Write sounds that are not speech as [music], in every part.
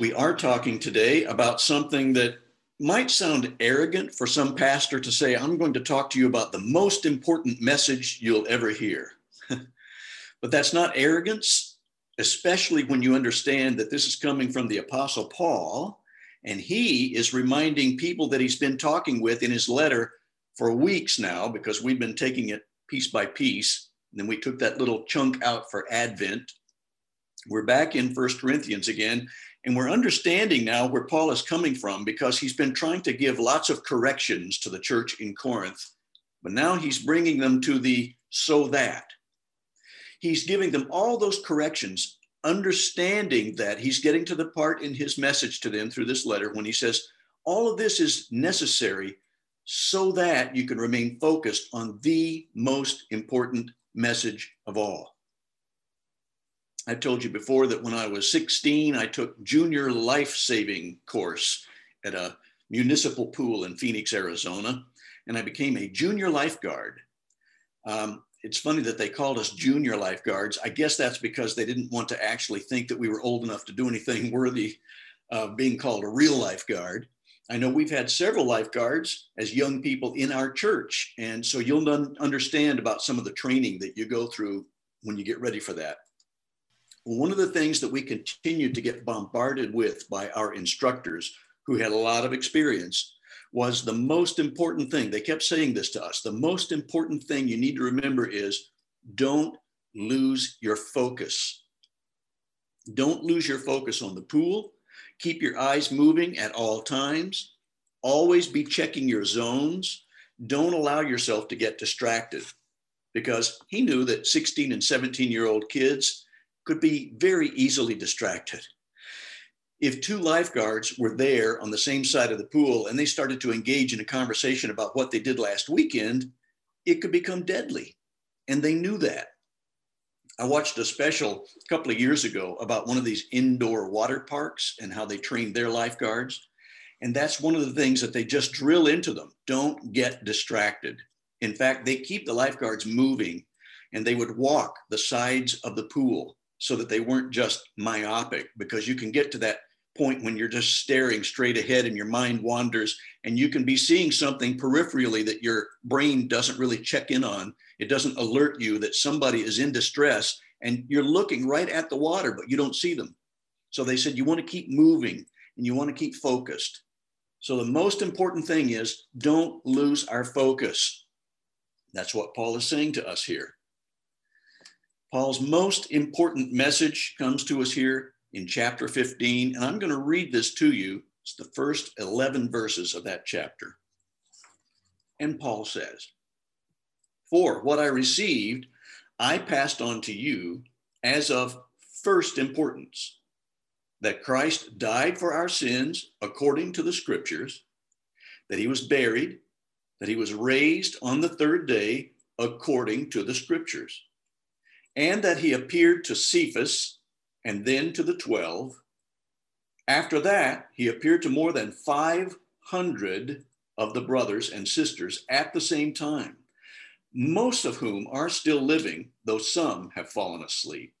We are talking today about something that might sound arrogant for some pastor to say, I'm going to talk to you about the most important message you'll ever hear. [laughs] but that's not arrogance, especially when you understand that this is coming from the Apostle Paul, and he is reminding people that he's been talking with in his letter for weeks now, because we've been taking it piece by piece. And then we took that little chunk out for Advent. We're back in First Corinthians again, and we're understanding now where Paul is coming from because he's been trying to give lots of corrections to the church in Corinth, but now he's bringing them to the so that. He's giving them all those corrections, understanding that he's getting to the part in his message to them through this letter when he says, All of this is necessary so that you can remain focused on the most important message of all. I've told you before that when I was 16, I took junior life saving course at a municipal pool in Phoenix, Arizona, and I became a junior lifeguard. Um, it's funny that they called us junior lifeguards. I guess that's because they didn't want to actually think that we were old enough to do anything worthy of being called a real lifeguard. I know we've had several lifeguards as young people in our church. And so you'll understand about some of the training that you go through when you get ready for that one of the things that we continued to get bombarded with by our instructors who had a lot of experience was the most important thing. They kept saying this to us. The most important thing you need to remember is don't lose your focus. Don't lose your focus on the pool. Keep your eyes moving at all times. Always be checking your zones. Don't allow yourself to get distracted because he knew that 16 and 17 year old kids could be very easily distracted. If two lifeguards were there on the same side of the pool and they started to engage in a conversation about what they did last weekend, it could become deadly. And they knew that. I watched a special a couple of years ago about one of these indoor water parks and how they train their lifeguards. And that's one of the things that they just drill into them. Don't get distracted. In fact, they keep the lifeguards moving and they would walk the sides of the pool so that they weren't just myopic because you can get to that point when you're just staring straight ahead and your mind wanders and you can be seeing something peripherally that your brain doesn't really check in on. It doesn't alert you that somebody is in distress and you're looking right at the water but you don't see them. So they said you want to keep moving and you want to keep focused. So the most important thing is don't lose our focus. That's what paul is saying to us here Paul's most important message comes to us here in chapter 15, and I'm going to read this to you. It's the first 11 verses of that chapter. And Paul says, For what I received, I passed on to you as of first importance that Christ died for our sins according to the scriptures, that he was buried, that he was raised on the third day according to the scriptures and that he appeared to Cephas and then to the 12. After that, he appeared to more than 500 of the brothers and sisters at the same time, most of whom are still living, though some have fallen asleep.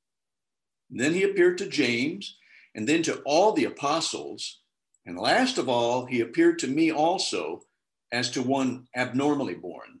And then he appeared to James, and then to all the apostles. And last of all, he appeared to me also as to one abnormally born.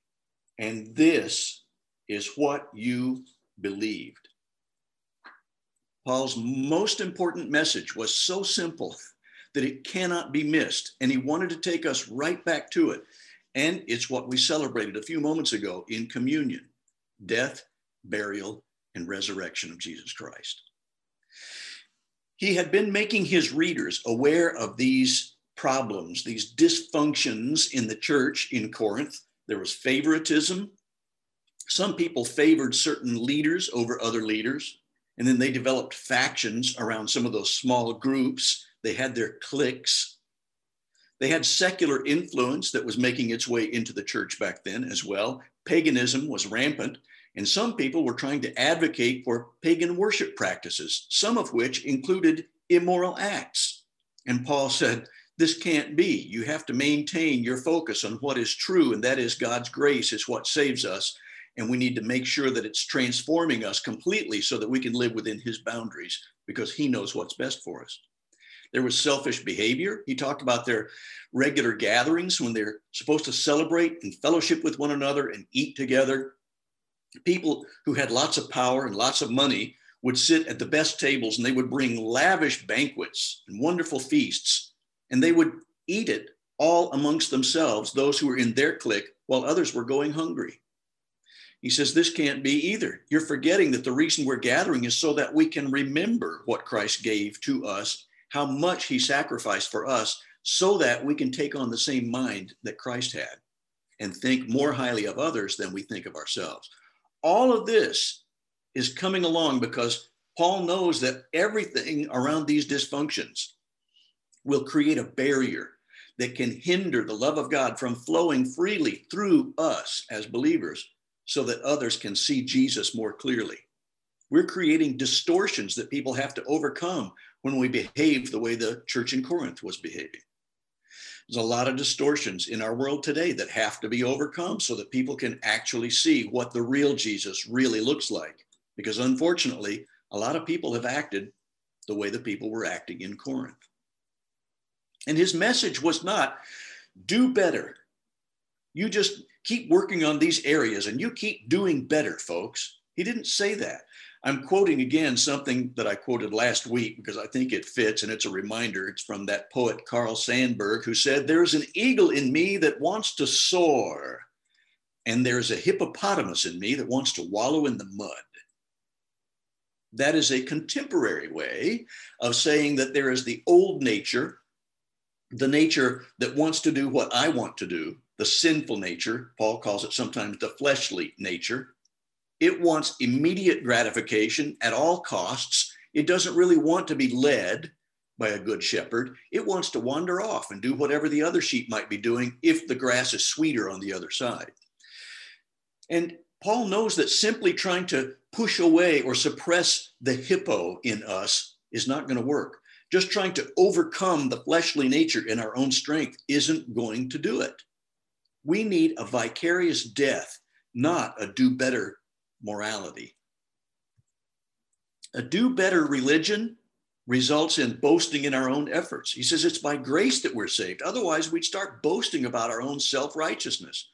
and this is what you believed. Paul's most important message was so simple [laughs] that it cannot be missed. And he wanted to take us right back to it. And it's what we celebrated a few moments ago in communion death, burial, and resurrection of Jesus Christ. He had been making his readers aware of these problems, these dysfunctions in the church in Corinth there was favoritism. Some people favored certain leaders over other leaders. And then they developed factions around some of those small groups They had their cliques. They had secular influence that was making its way into the church back then as well. Paganism was rampant, and some people were trying to advocate for pagan worship practices, some of which included immoral acts. And Paul said, This can't be. You have to maintain your focus on what is true, and that is God's grace is what saves us. And we need to make sure that it's transforming us completely so that we can live within his boundaries because he knows what's best for us. There was selfish behavior. He talked about their regular gatherings when they're supposed to celebrate and fellowship with one another and eat together. People who had lots of power and lots of money would sit at the best tables and they would bring lavish banquets and wonderful feasts, and they would eat it all amongst themselves, those who were in their clique, while others were going hungry. He says, This can't be either. You're forgetting that the reason we're gathering is so that we can remember what Christ gave to us, how much he sacrificed for us, so that we can take on the same mind that Christ had and think more highly of others than we think of ourselves. All of this is coming along because Paul knows that everything around these dysfunctions will create a barrier that can hinder the love of God from flowing freely through us as believers so that others can see Jesus more clearly. We're creating distortions that people have to overcome when we behave the way the church in Corinth was behaving. There's a lot of distortions in our world today that have to be overcome so that people can actually see what the real Jesus really looks like. Because unfortunately, a lot of people have acted the way the people were acting in Corinth. And his message was not do better. You just keep working on these areas and you keep doing better, folks. He didn't say that. I'm quoting again something that I quoted last week because I think it fits and it's a reminder. It's from that poet Carl Sandburg who said, There's an eagle in me that wants to soar, and there's a hippopotamus in me that wants to wallow in the mud. That is a contemporary way of saying that there is the old nature, the nature that wants to do what I want to do, the sinful nature. Paul calls it sometimes the fleshly nature. It wants immediate gratification at all costs. It doesn't really want to be led by a good shepherd. It wants to wander off and do whatever the other sheep might be doing if the grass is sweeter on the other side. And Paul knows that simply trying to push away or suppress the hippo in us is not going to work. Just trying to overcome the fleshly nature in our own strength isn't going to do it. We need a vicarious death, not a do better morality. A do better religion results in boasting in our own efforts. He says it's by grace that we're saved. Otherwise, we'd start boasting about our own self righteousness.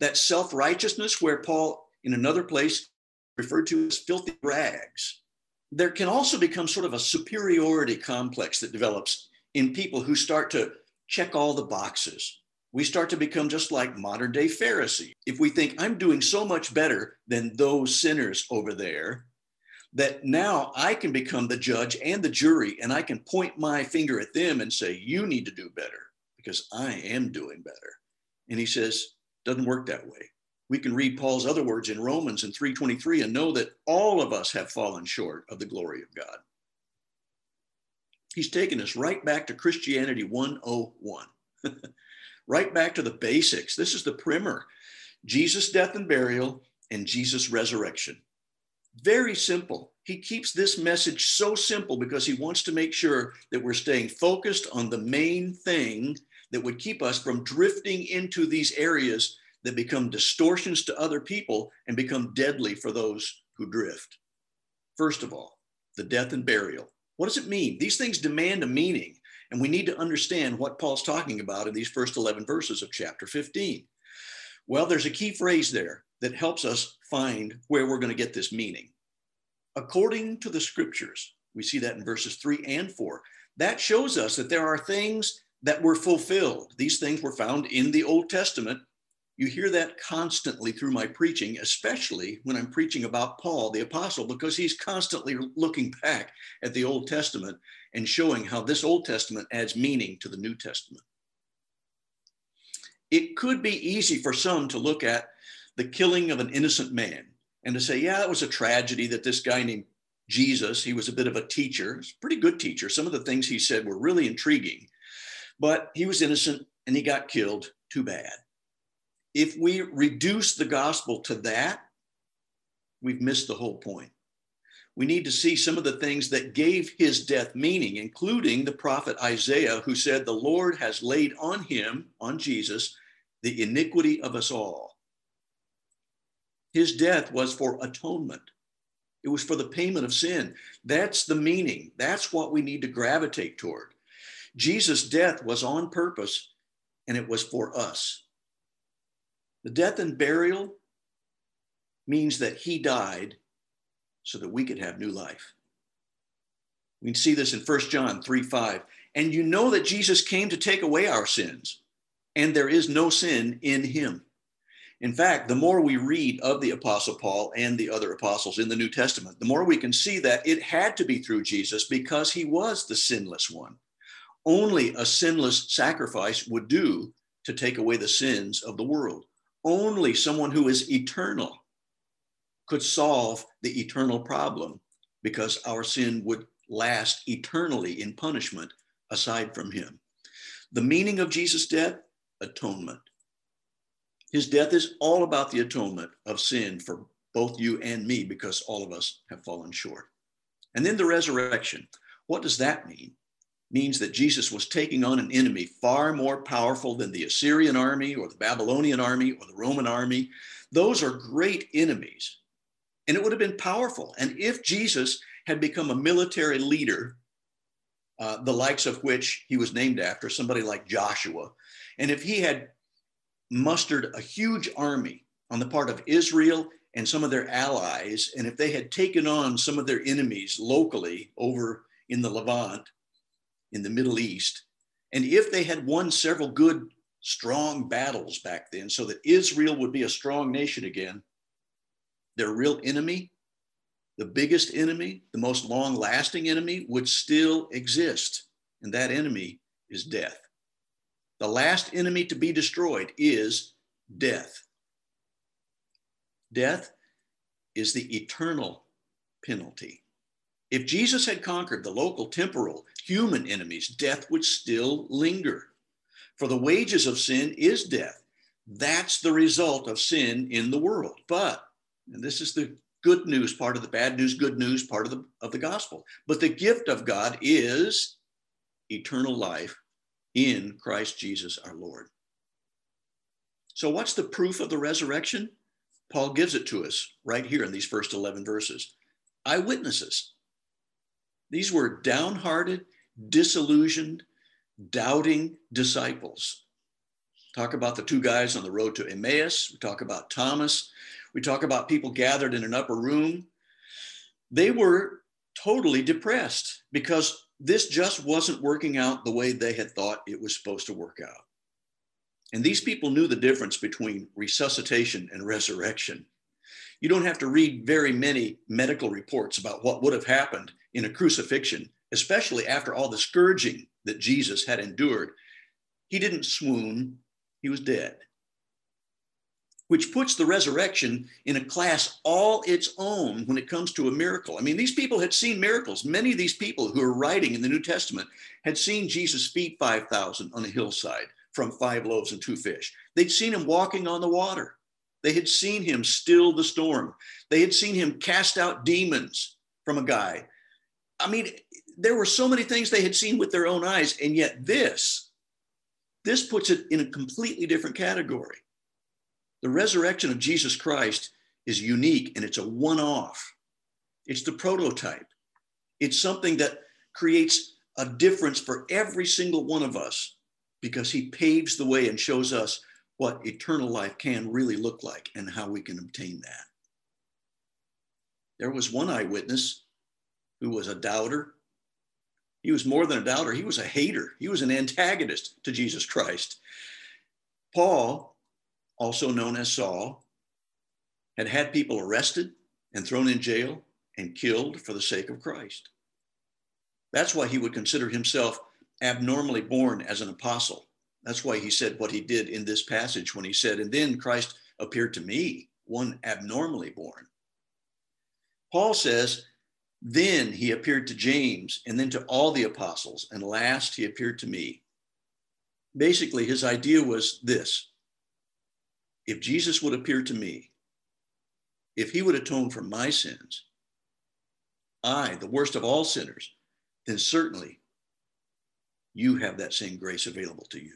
That self righteousness, where Paul in another place referred to as filthy rags. There can also become sort of a superiority complex that develops in people who start to check all the boxes we start to become just like modern day Pharisee. If we think I'm doing so much better than those sinners over there, that now I can become the judge and the jury, and I can point my finger at them and say, You need to do better because I am doing better. And he says, Doesn't work that way. We can read Paul's other words in Romans in 323 and know that all of us have fallen short of the glory of God. He's taken us right back to Christianity 101. [laughs] right back to the basics. This is the primer Jesus' death and burial and Jesus' resurrection. Very simple. He keeps this message so simple because he wants to make sure that we're staying focused on the main thing that would keep us from drifting into these areas that become distortions to other people and become deadly for those who drift. First of all, the death and burial. What does it mean? These things demand a meaning. And we need to understand what Paul's talking about in these first 11 verses of chapter 15. Well, there's a key phrase there that helps us find where we're going to get this meaning. According to the scriptures, we see that in verses three and four. That shows us that there are things that were fulfilled. These things were found in the Old Testament. You hear that constantly through my preaching, especially when I'm preaching about Paul the apostle, because he's constantly looking back at the Old Testament and showing how this Old Testament adds meaning to the New Testament. It could be easy for some to look at the killing of an innocent man and to say, yeah, it was a tragedy that this guy named Jesus. He was a bit of a teacher, pretty good teacher. Some of the things he said were really intriguing, but he was innocent and he got killed. Too bad. If we reduce the gospel to that, we've missed the whole point. We need to see some of the things that gave his death meaning, including the prophet Isaiah, who said, The Lord has laid on him, on Jesus, the iniquity of us all. His death was for atonement. It was for the payment of sin. That's the meaning. That's what we need to gravitate toward. Jesus' death was on purpose and it was for us. The death and burial means that he died so that we could have new life. We can see this in 1 John 3 5. And you know that Jesus came to take away our sins, and there is no sin in him. In fact, the more we read of the Apostle Paul and the other apostles in the New Testament, the more we can see that it had to be through Jesus because he was the sinless one. Only a sinless sacrifice would do to take away the sins of the world. Only someone who is eternal could solve the eternal problem because our sin would last eternally in punishment aside from him. The meaning of Jesus' death, atonement. His death is all about the atonement of sin for both you and me because all of us have fallen short. And then the resurrection. What does that mean? Means that Jesus was taking on an enemy far more powerful than the Assyrian army or the Babylonian army or the Roman army. Those are great enemies. And it would have been powerful. And if Jesus had become a military leader, uh, the likes of which he was named after, somebody like Joshua, and if he had mustered a huge army on the part of Israel and some of their allies, and if they had taken on some of their enemies locally over in the Levant, in the Middle East, and if they had won several good, strong battles back then, so that Israel would be a strong nation again, their real enemy, the biggest enemy, the most long lasting enemy, would still exist. And that enemy is death. The last enemy to be destroyed is death. Death is the eternal penalty. If Jesus had conquered the local, temporal, human enemies, death would still linger. For the wages of sin is death. That's the result of sin in the world. But, and this is the good news part of the bad news, good news part of the, of the gospel. But the gift of God is eternal life in Christ Jesus our Lord. So, what's the proof of the resurrection? Paul gives it to us right here in these first 11 verses. Eyewitnesses. These were downhearted, disillusioned, doubting disciples. Talk about the two guys on the road to Emmaus. We talk about Thomas. We talk about people gathered in an upper room. They were totally depressed because this just wasn't working out the way they had thought it was supposed to work out. And these people knew the difference between resuscitation and resurrection. You don't have to read very many medical reports about what would have happened in a crucifixion, especially after all the scourging that Jesus had endured. He didn't swoon, he was dead which puts the resurrection in a class all its own when it comes to a miracle. I mean, these people had seen miracles. Many of these people who are writing in the New Testament had seen Jesus feed 5,000 on a hillside from five loaves and two fish. They'd seen him walking on the water. They had seen him still the storm. They had seen him cast out demons from a guy. I mean, there were so many things they had seen with their own eyes. And yet, this, this puts it in a completely different category. The resurrection of Jesus Christ is unique and it's a one off. It's the prototype. It's something that creates a difference for every single one of us because he paves the way and shows us what eternal life can really look like and how we can obtain that. There was one eyewitness who was a doubter. He was more than a doubter, he was a hater, he was an antagonist to Jesus Christ. Paul also known as Saul, had had people arrested and thrown in jail and killed for the sake of Christ. That's why he would consider himself abnormally born as an apostle. That's why he said what he did in this passage when he said, And then Christ appeared to me, one abnormally born. Paul says, Then he appeared to James and then to all the apostles. And last, he appeared to me. Basically, his idea was this if Jesus would appear to me, if he would atone for my sins, I, the worst of all sinners, then certainly you have that same grace available to you.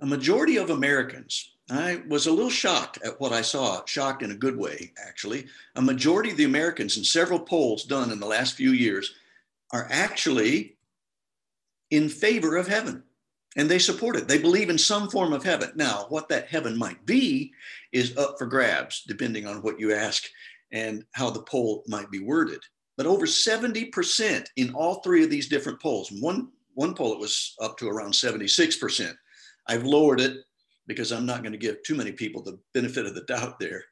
A majority of Americans, I was a little shocked at what I saw, shocked in a good way, actually. A majority of the Americans in several polls done in the last few years are actually in favor of heaven and they support it. They believe in some form of heaven. Now, what that heaven might be is up for grabs, depending on what you ask and how the poll might be worded. But over 70% in all three of these different polls. One, one poll, it was up to around 76%. I've lowered it because I'm not going to give too many people the benefit of the doubt there.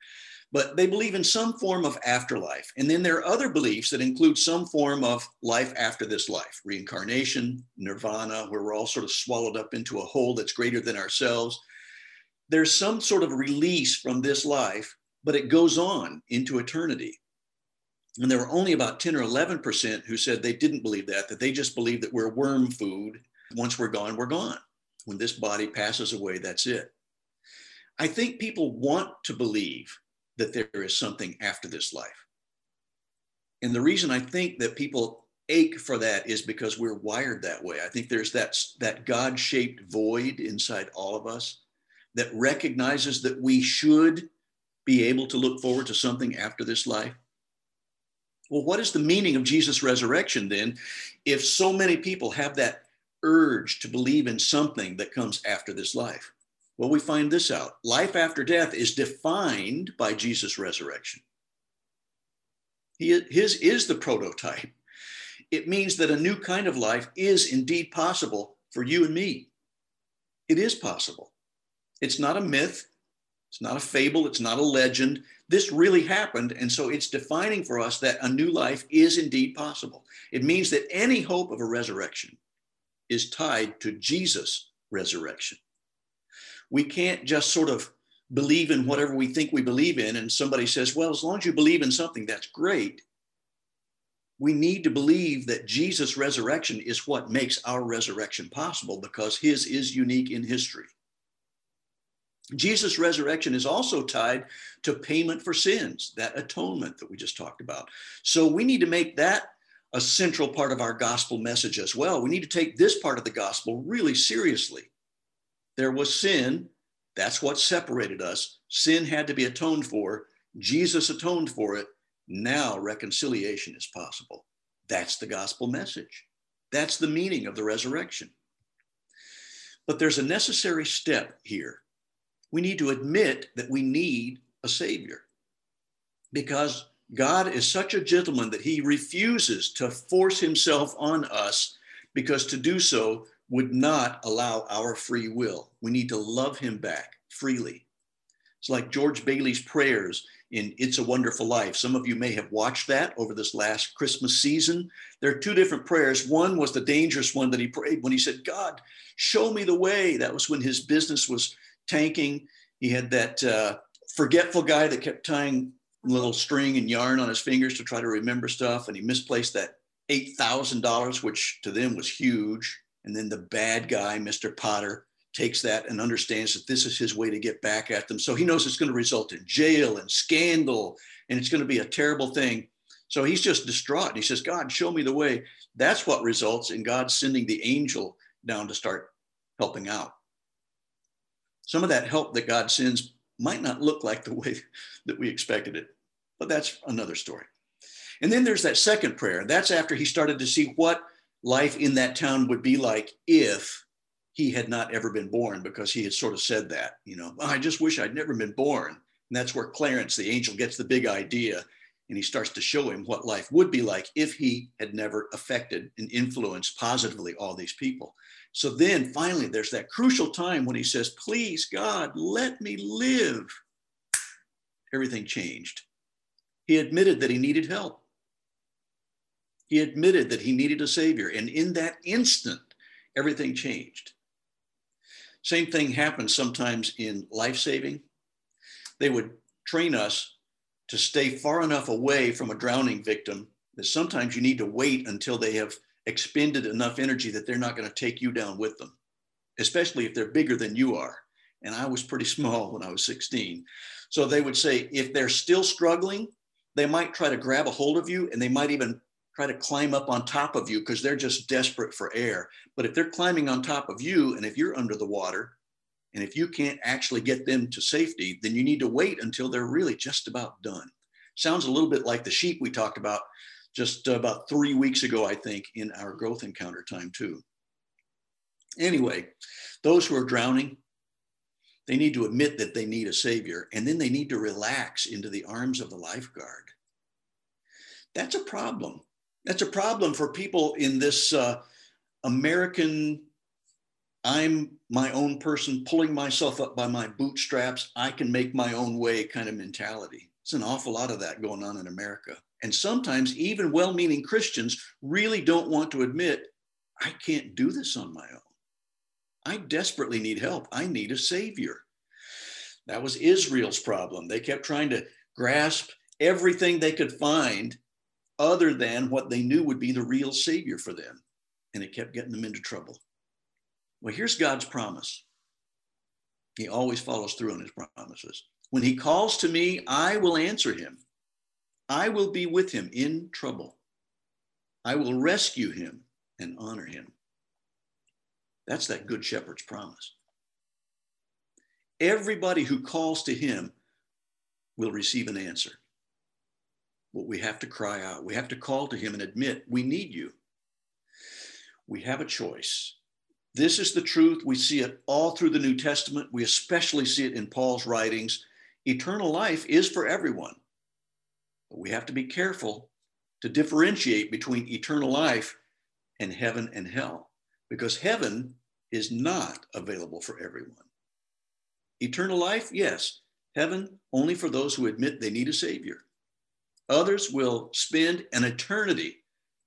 But they believe in some form of afterlife. And then there are other beliefs that include some form of life after this life reincarnation, nirvana, where we're all sort of swallowed up into a whole that's greater than ourselves. There's some sort of release from this life, but it goes on into eternity. And there were only about 10 or 11% who said they didn't believe that, that they just believe that we're worm food. Once we're gone, we're gone when this body passes away, that's it. I think people want to believe that there is something after this life. And the reason I think that people ache for that is because we're wired that way. I think there's that, that God shaped void inside all of us that recognizes that we should be able to look forward to something after this life. Well, what is the meaning of Jesus' resurrection then if so many people have that urge to believe in something that comes after this life? Well, we find this out life after death is defined by Jesus' resurrection. He, his is the prototype. It means that a new kind of life is indeed possible for you and me. It is possible. It's not a myth, it's not a fable, it's not a legend. This really happened. And so it's defining for us that a new life is indeed possible. It means that any hope of a resurrection is tied to Jesus' resurrection. We can't just sort of believe in whatever we think we believe in, and somebody says, well, as long as you believe in something, that's great. We need to believe that Jesus' resurrection is what makes our resurrection possible because his is unique in history. Jesus' resurrection is also tied to payment for sins, that atonement that we just talked about. So we need to make that a central part of our gospel message as well. We need to take this part of the gospel really seriously. There was sin, that's what separated us. Sin had to be atoned for. Jesus atoned for it. Now reconciliation is possible. That's the gospel message. That's the meaning of the resurrection. But there's a necessary step here. We need to admit that we need a savior because God is such a gentleman that he refuses to force himself on us because to do so would not allow our free will. We need to love him back freely. It's like George Bailey's prayers in It's a Wonderful Life. Some of you may have watched that over this last Christmas season. There are two different prayers. One was the dangerous one that he prayed when he said, God, show me the way. That was when his business was tanking. He had that uh, forgetful guy that kept tying little string and yarn on his fingers to try to remember stuff. And he misplaced that $8,000, which to them was huge. And then the bad guy, Mr. Potter, takes that and understands that this is his way to get back at them. So he knows it's going to result in jail and scandal, and it's going to be a terrible thing. So he's just distraught. And He says, God, show me the way. That's what results in God sending the angel down to start helping out. Some of that help that God sends might not look like the way [laughs] that we expected it. But that's another story. And then there's that second prayer. That's after he started to see what life in that town would be like if he had not ever been born, because he had sort of said that, you know, I just wish I'd never been born. And that's where Clarence, the angel, gets the big idea and he starts to show him what life would be like if he had never affected and influenced positively all these people. So then finally, there's that crucial time when he says, Please, God, let me live. Everything changed. He admitted that he needed help. He admitted that he needed a savior. And in that instant, everything changed. Same thing happens sometimes in life saving. They would train us to stay far enough away from a drowning victim that sometimes you need to wait until they have expended enough energy that they're not going to take you down with them, especially if they're bigger than you are. And I was pretty [laughs] small when I was 16. So they would say, if they're still struggling, they might try to grab a hold of you and they might even try to climb up on top of you because they're just desperate for air. But if they're climbing on top of you and if you're under the water, and if you can't actually get them to safety, then you need to wait until they're really just about done. Sounds a little bit like the sheep we talked about just about three weeks ago, I think, in our growth encounter time, too. Anyway, those who are drowning, they need to admit that they need a savior, and then they need to relax into the arms of the lifeguard. That's a problem. That's a problem for people in this uh, American, I'm my own person, pulling myself up by my bootstraps, I can make my own way kind of mentality. It's an awful lot of that going on in America. And sometimes even well meaning Christians really don't want to admit, I can't do this on my own. I desperately need help. I need a savior. That was Israel's problem. They kept trying to grasp everything they could find other than what they knew would be the real savior for them. And it kept getting them into trouble. Well, here's God's promise. He always follows through on his promises. When he calls to me, I will answer him. I will be with him in trouble. I will rescue him and honor him. That's that good shepherd's promise. Everybody who calls to him will receive an answer. But we have to cry out. We have to call to him and admit, we need you. We have a choice. This is the truth. We see it all through the New Testament. We especially see it in Paul's writings. Eternal life is for everyone. But we have to be careful to differentiate between eternal life and heaven and hell, because heaven is not available for everyone. Eternal life, yes. Heaven, only for those who admit they need a Savior. Others will spend an eternity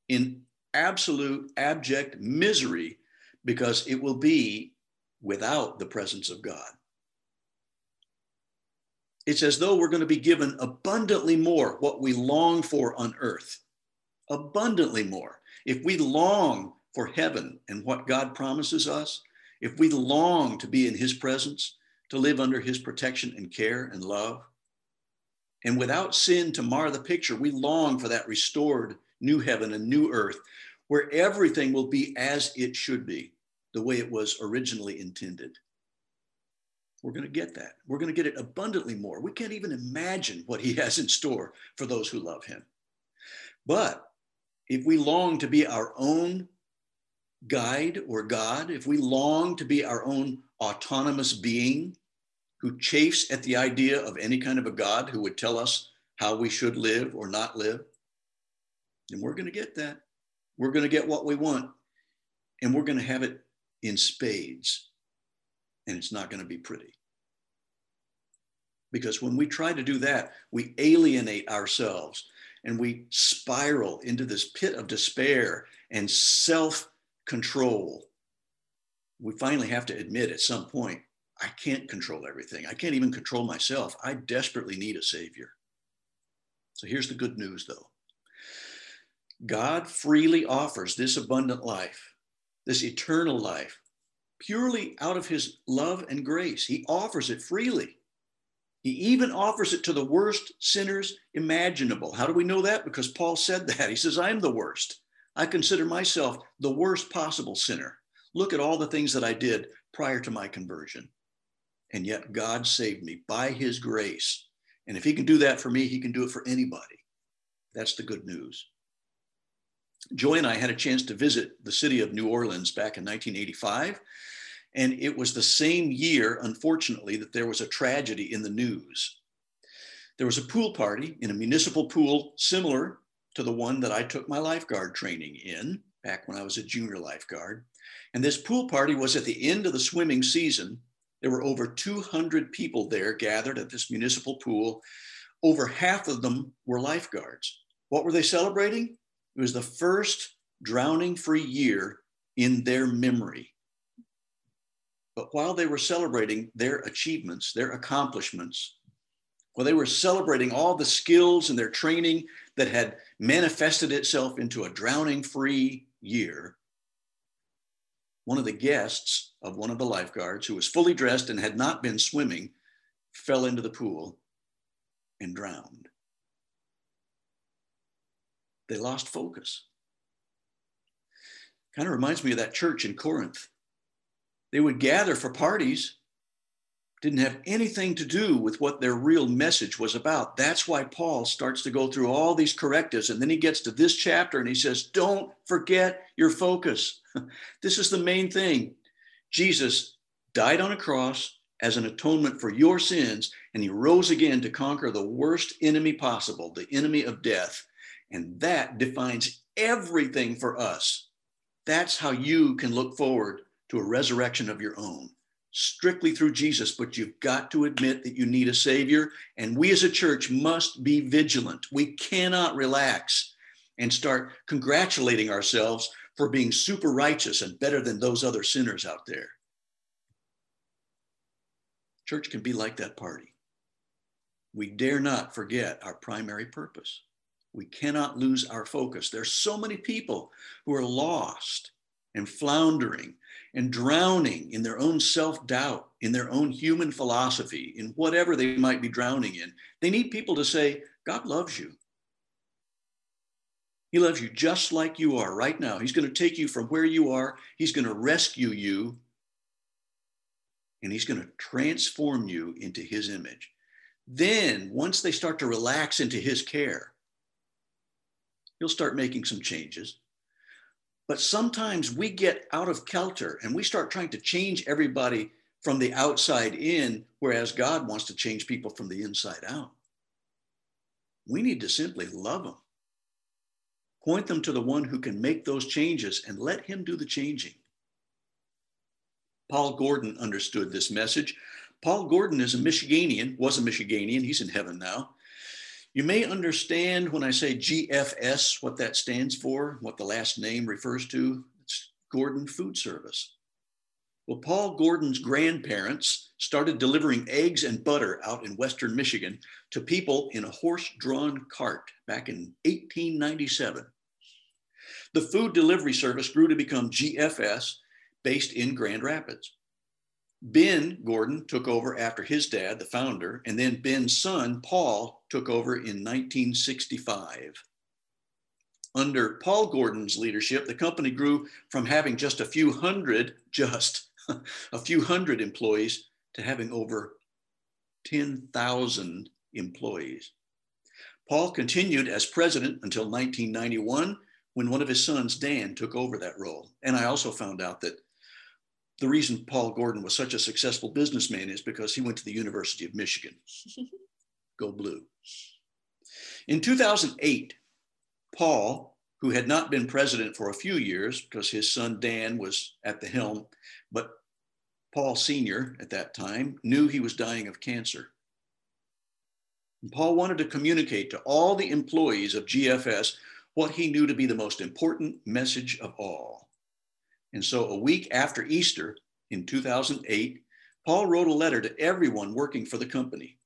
in absolute, abject misery because it will be without the presence of God. It's as though we're going to be given abundantly more what we long for on earth. Abundantly more. If we long for heaven and what God promises us, if we long to be in his presence, to live under his protection and care and love, and without sin to mar the picture, we long for that restored new heaven and new earth where everything will be as it should be, the way it was originally intended. We're going to get that. We're going to get it abundantly more. We can't even imagine what he [laughs] has in store for those who love him. But if we long to be our own guide or God, if we long to be our own autonomous being who chafes at the idea of any kind of a God who would tell us how we should live or not live, then we're going to get that. We're going to get what we want, and we're going to have it in spades, and it's not going to be pretty. Because when we try to do that, we alienate ourselves and we spiral into this pit of despair and self control. We finally have to admit at some point, I can't control everything. I can't even control myself. I desperately need a savior. So here's the good news though God freely offers this abundant life, this eternal life, purely out of his love and grace. He offers it freely. He even offers it to the worst sinners imaginable. How do we know that? Because Paul said that. He says, I'm the worst. I consider myself the worst possible sinner. Look at all the things that I did prior to my conversion. And yet God saved me by his grace. And if he can do that for me, he can do it for anybody. That's the good news. Joy and I had a chance to visit the city of New Orleans back in 1985. And it was the same year, unfortunately, that there was a tragedy in the news. There was a pool party in a municipal pool similar to the one that I took my lifeguard training in back when I was a junior lifeguard. And this pool party was at the end of the swimming season. There were over 200 people there gathered at this municipal pool. Over half of them were lifeguards. What were they celebrating? It was the first drowning free year in their memory. But while they were celebrating their achievements, their accomplishments, while they were celebrating all the skills and their training that had manifested itself into a drowning free year. One of the guests of one of the lifeguards, who was fully dressed and had not been swimming, fell into the pool and drowned. They lost focus. Kind of reminds me of that church in Corinth. They would gather for parties, didn't have anything to do with what their real message was about. That's why Paul starts to go through all these correctives. And then he gets to this chapter and he says, Don't forget your focus. [laughs] this is the main thing. Jesus died on a cross as an atonement for your sins, and he rose again to conquer the worst enemy possible, the enemy of death. And that defines everything for us. That's how you can look forward to a resurrection of your own strictly through Jesus, but you've got to admit that you need a Savior. And we as a church must be vigilant. We cannot relax and start congratulating ourselves for being super righteous and better than those other sinners out there. Church can be like that party. We dare not forget our primary purpose. We cannot lose our focus. There's so many people who are lost and floundering and drowning in their own self doubt, in their own human philosophy, in whatever they might be drowning in. They need people to say, God loves you. He loves you just like you are right now. He's going to take you from where you are, He's going to rescue you, and He's going to transform you into His image. Then, once they start to relax into His care, He'll start making some changes. But sometimes we get out of kilter and we start trying to change everybody from the outside in, whereas God wants to change people from the inside out. We need to simply love them, point them to the one who can make those changes and let him do the changing. Paul Gordon understood this message. Paul Gordon is a Michiganian, was a Michiganian, he's in heaven now. You may understand when I say GFS, what that stands for, what the last name refers to. It's Gordon Food Service. Well, Paul Gordon's grandparents started delivering eggs and butter out in Western Michigan to people in a horse drawn cart back in 1897. The food delivery service grew to become GFS based in Grand Rapids. Ben Gordon took over after his dad, the founder, and then Ben's son, Paul, took over in 1965. Under Paul Gordon's leadership, the company grew from having just a few hundred, just [laughs] a few hundred employees to having over 10,000 employees. Paul continued as president until 1991 when one of his sons, Dan, took over that role. And I also found out that the reason Paul Gordon was such a successful businessman is because he went to the University of Michigan. [laughs] Go blue. In 2008, Paul, who had not been president for a few years because his son Dan was at the helm, but Paul Sr. at that time knew he was dying of cancer. And Paul wanted to communicate to all the employees of GFS what he knew to be the most important message of all and so a week after Easter in 2008, Paul wrote a letter to everyone working for the company.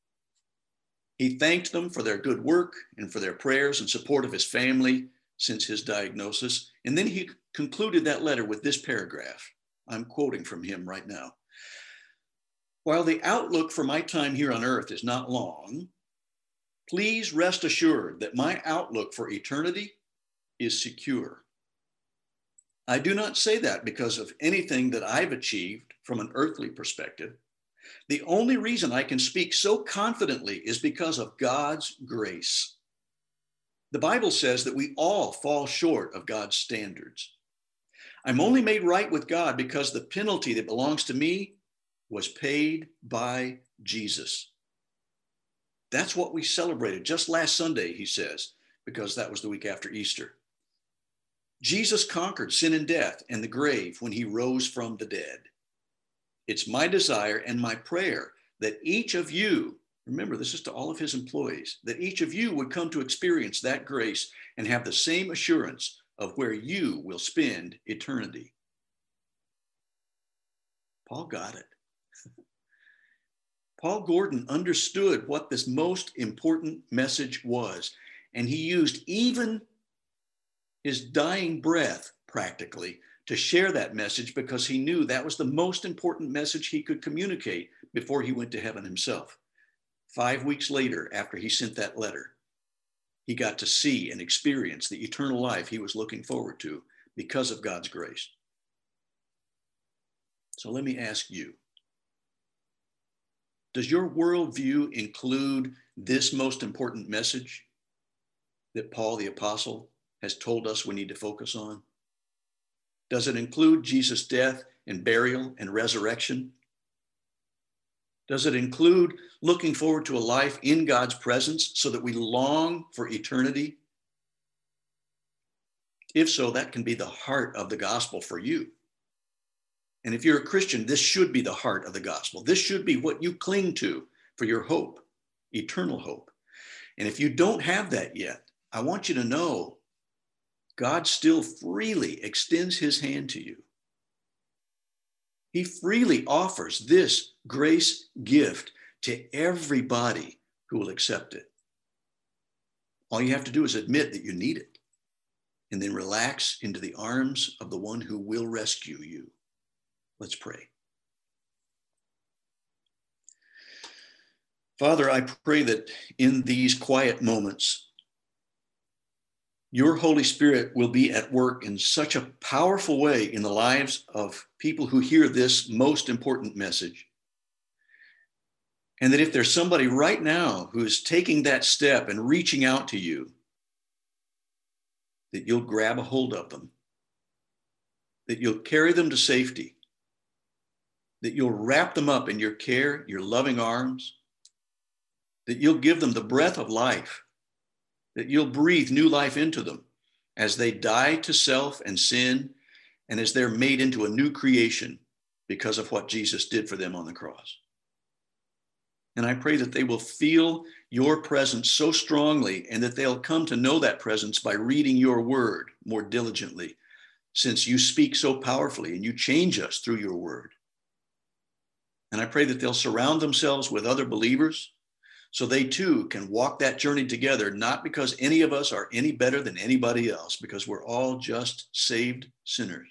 He thanked them for their good work and for their prayers and support of his family since his diagnosis. And then he concluded that letter with this paragraph. I'm quoting from him right now. While the outlook for my time here on earth is not long, please rest assured that my outlook for eternity is secure. I do not say that because of anything that I've achieved from an earthly perspective. The only reason I can speak so confidently is because of God's grace. The Bible says that we all fall short of God's standards. I'm only made right with God because the penalty that belongs to me was paid by Jesus. That's what we celebrated just last Sunday, he says, because that was the week after Easter. Jesus conquered sin and death and the grave when he rose from the dead. It's my desire and my prayer that each of you, remember, this is to all of his employees, that each of you would come to experience that grace and have the same assurance of where you will spend eternity. Paul got it. Paul Gordon understood what this most important message was, and he used even his dying breath practically to share that message because he knew that was the most important message he could communicate before he went to heaven himself. Five weeks later, after he sent that letter, he got to see and experience the eternal life he was looking forward to because of God's grace. So let me ask you Does your worldview include this most important message that Paul the Apostle has told us we need to focus on? Does it include Jesus' death and burial and resurrection? Does it include looking forward to a life in God's presence so that we long for eternity? If so, that can be the heart of the gospel for you. And if you're a Christian, this should be the heart of the gospel. This should be what you cling to for your hope, eternal hope. And if you don't have that yet, I want you to know God still freely extends his hand to you. He freely offers this grace gift to everybody who will accept it. All you have to do is admit that you need it and then relax into the arms of the one who will rescue you. Let's pray. Father, I pray that in these quiet moments, your Holy Spirit will be at work in such a powerful way in the lives of people who hear this most important message. And that if there's somebody right now who is taking that step and reaching out to you, that you'll grab a hold of them, that you'll carry them to safety, that you'll wrap them up in your care, your loving arms, that you'll give them the breath of life that you'll breathe new life into them as they die to self and sin and as they're made into a new creation because of what Jesus did for them on the cross. And I pray that they will feel your presence so strongly and that they'll come to know that presence by reading your word more diligently, since you speak so powerfully and you change us through your word. And I pray that they'll surround themselves with other believers so they too can walk that journey together, not because any of us are any better than anybody else, because we're all just saved sinners.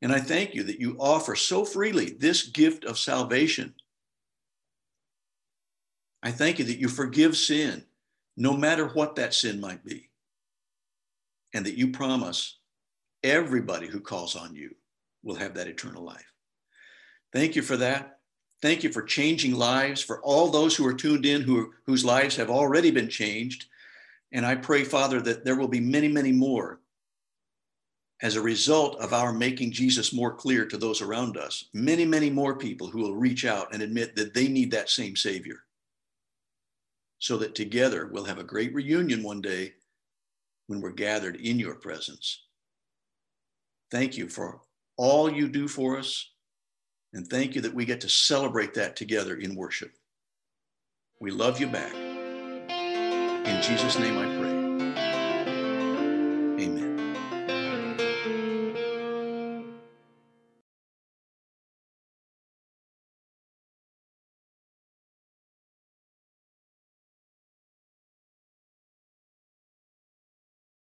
And I thank you that you offer so freely this gift of salvation. I thank you that you forgive sin, no matter what that sin might be, and that you promise everybody who calls on you will have that eternal life. Thank you for that. Thank you for changing lives, for all those who are tuned in who, whose lives have already been changed. And I pray, Father, that there will be many, many more as a result of our making Jesus more clear to those around us. Many, many more people who will reach out and admit that they need that same Savior. So that together we'll have a great reunion one day when we're gathered in your presence. Thank you for all you do for us and thank you that we get to celebrate that together in worship. We love you back. In Jesus' name I pray.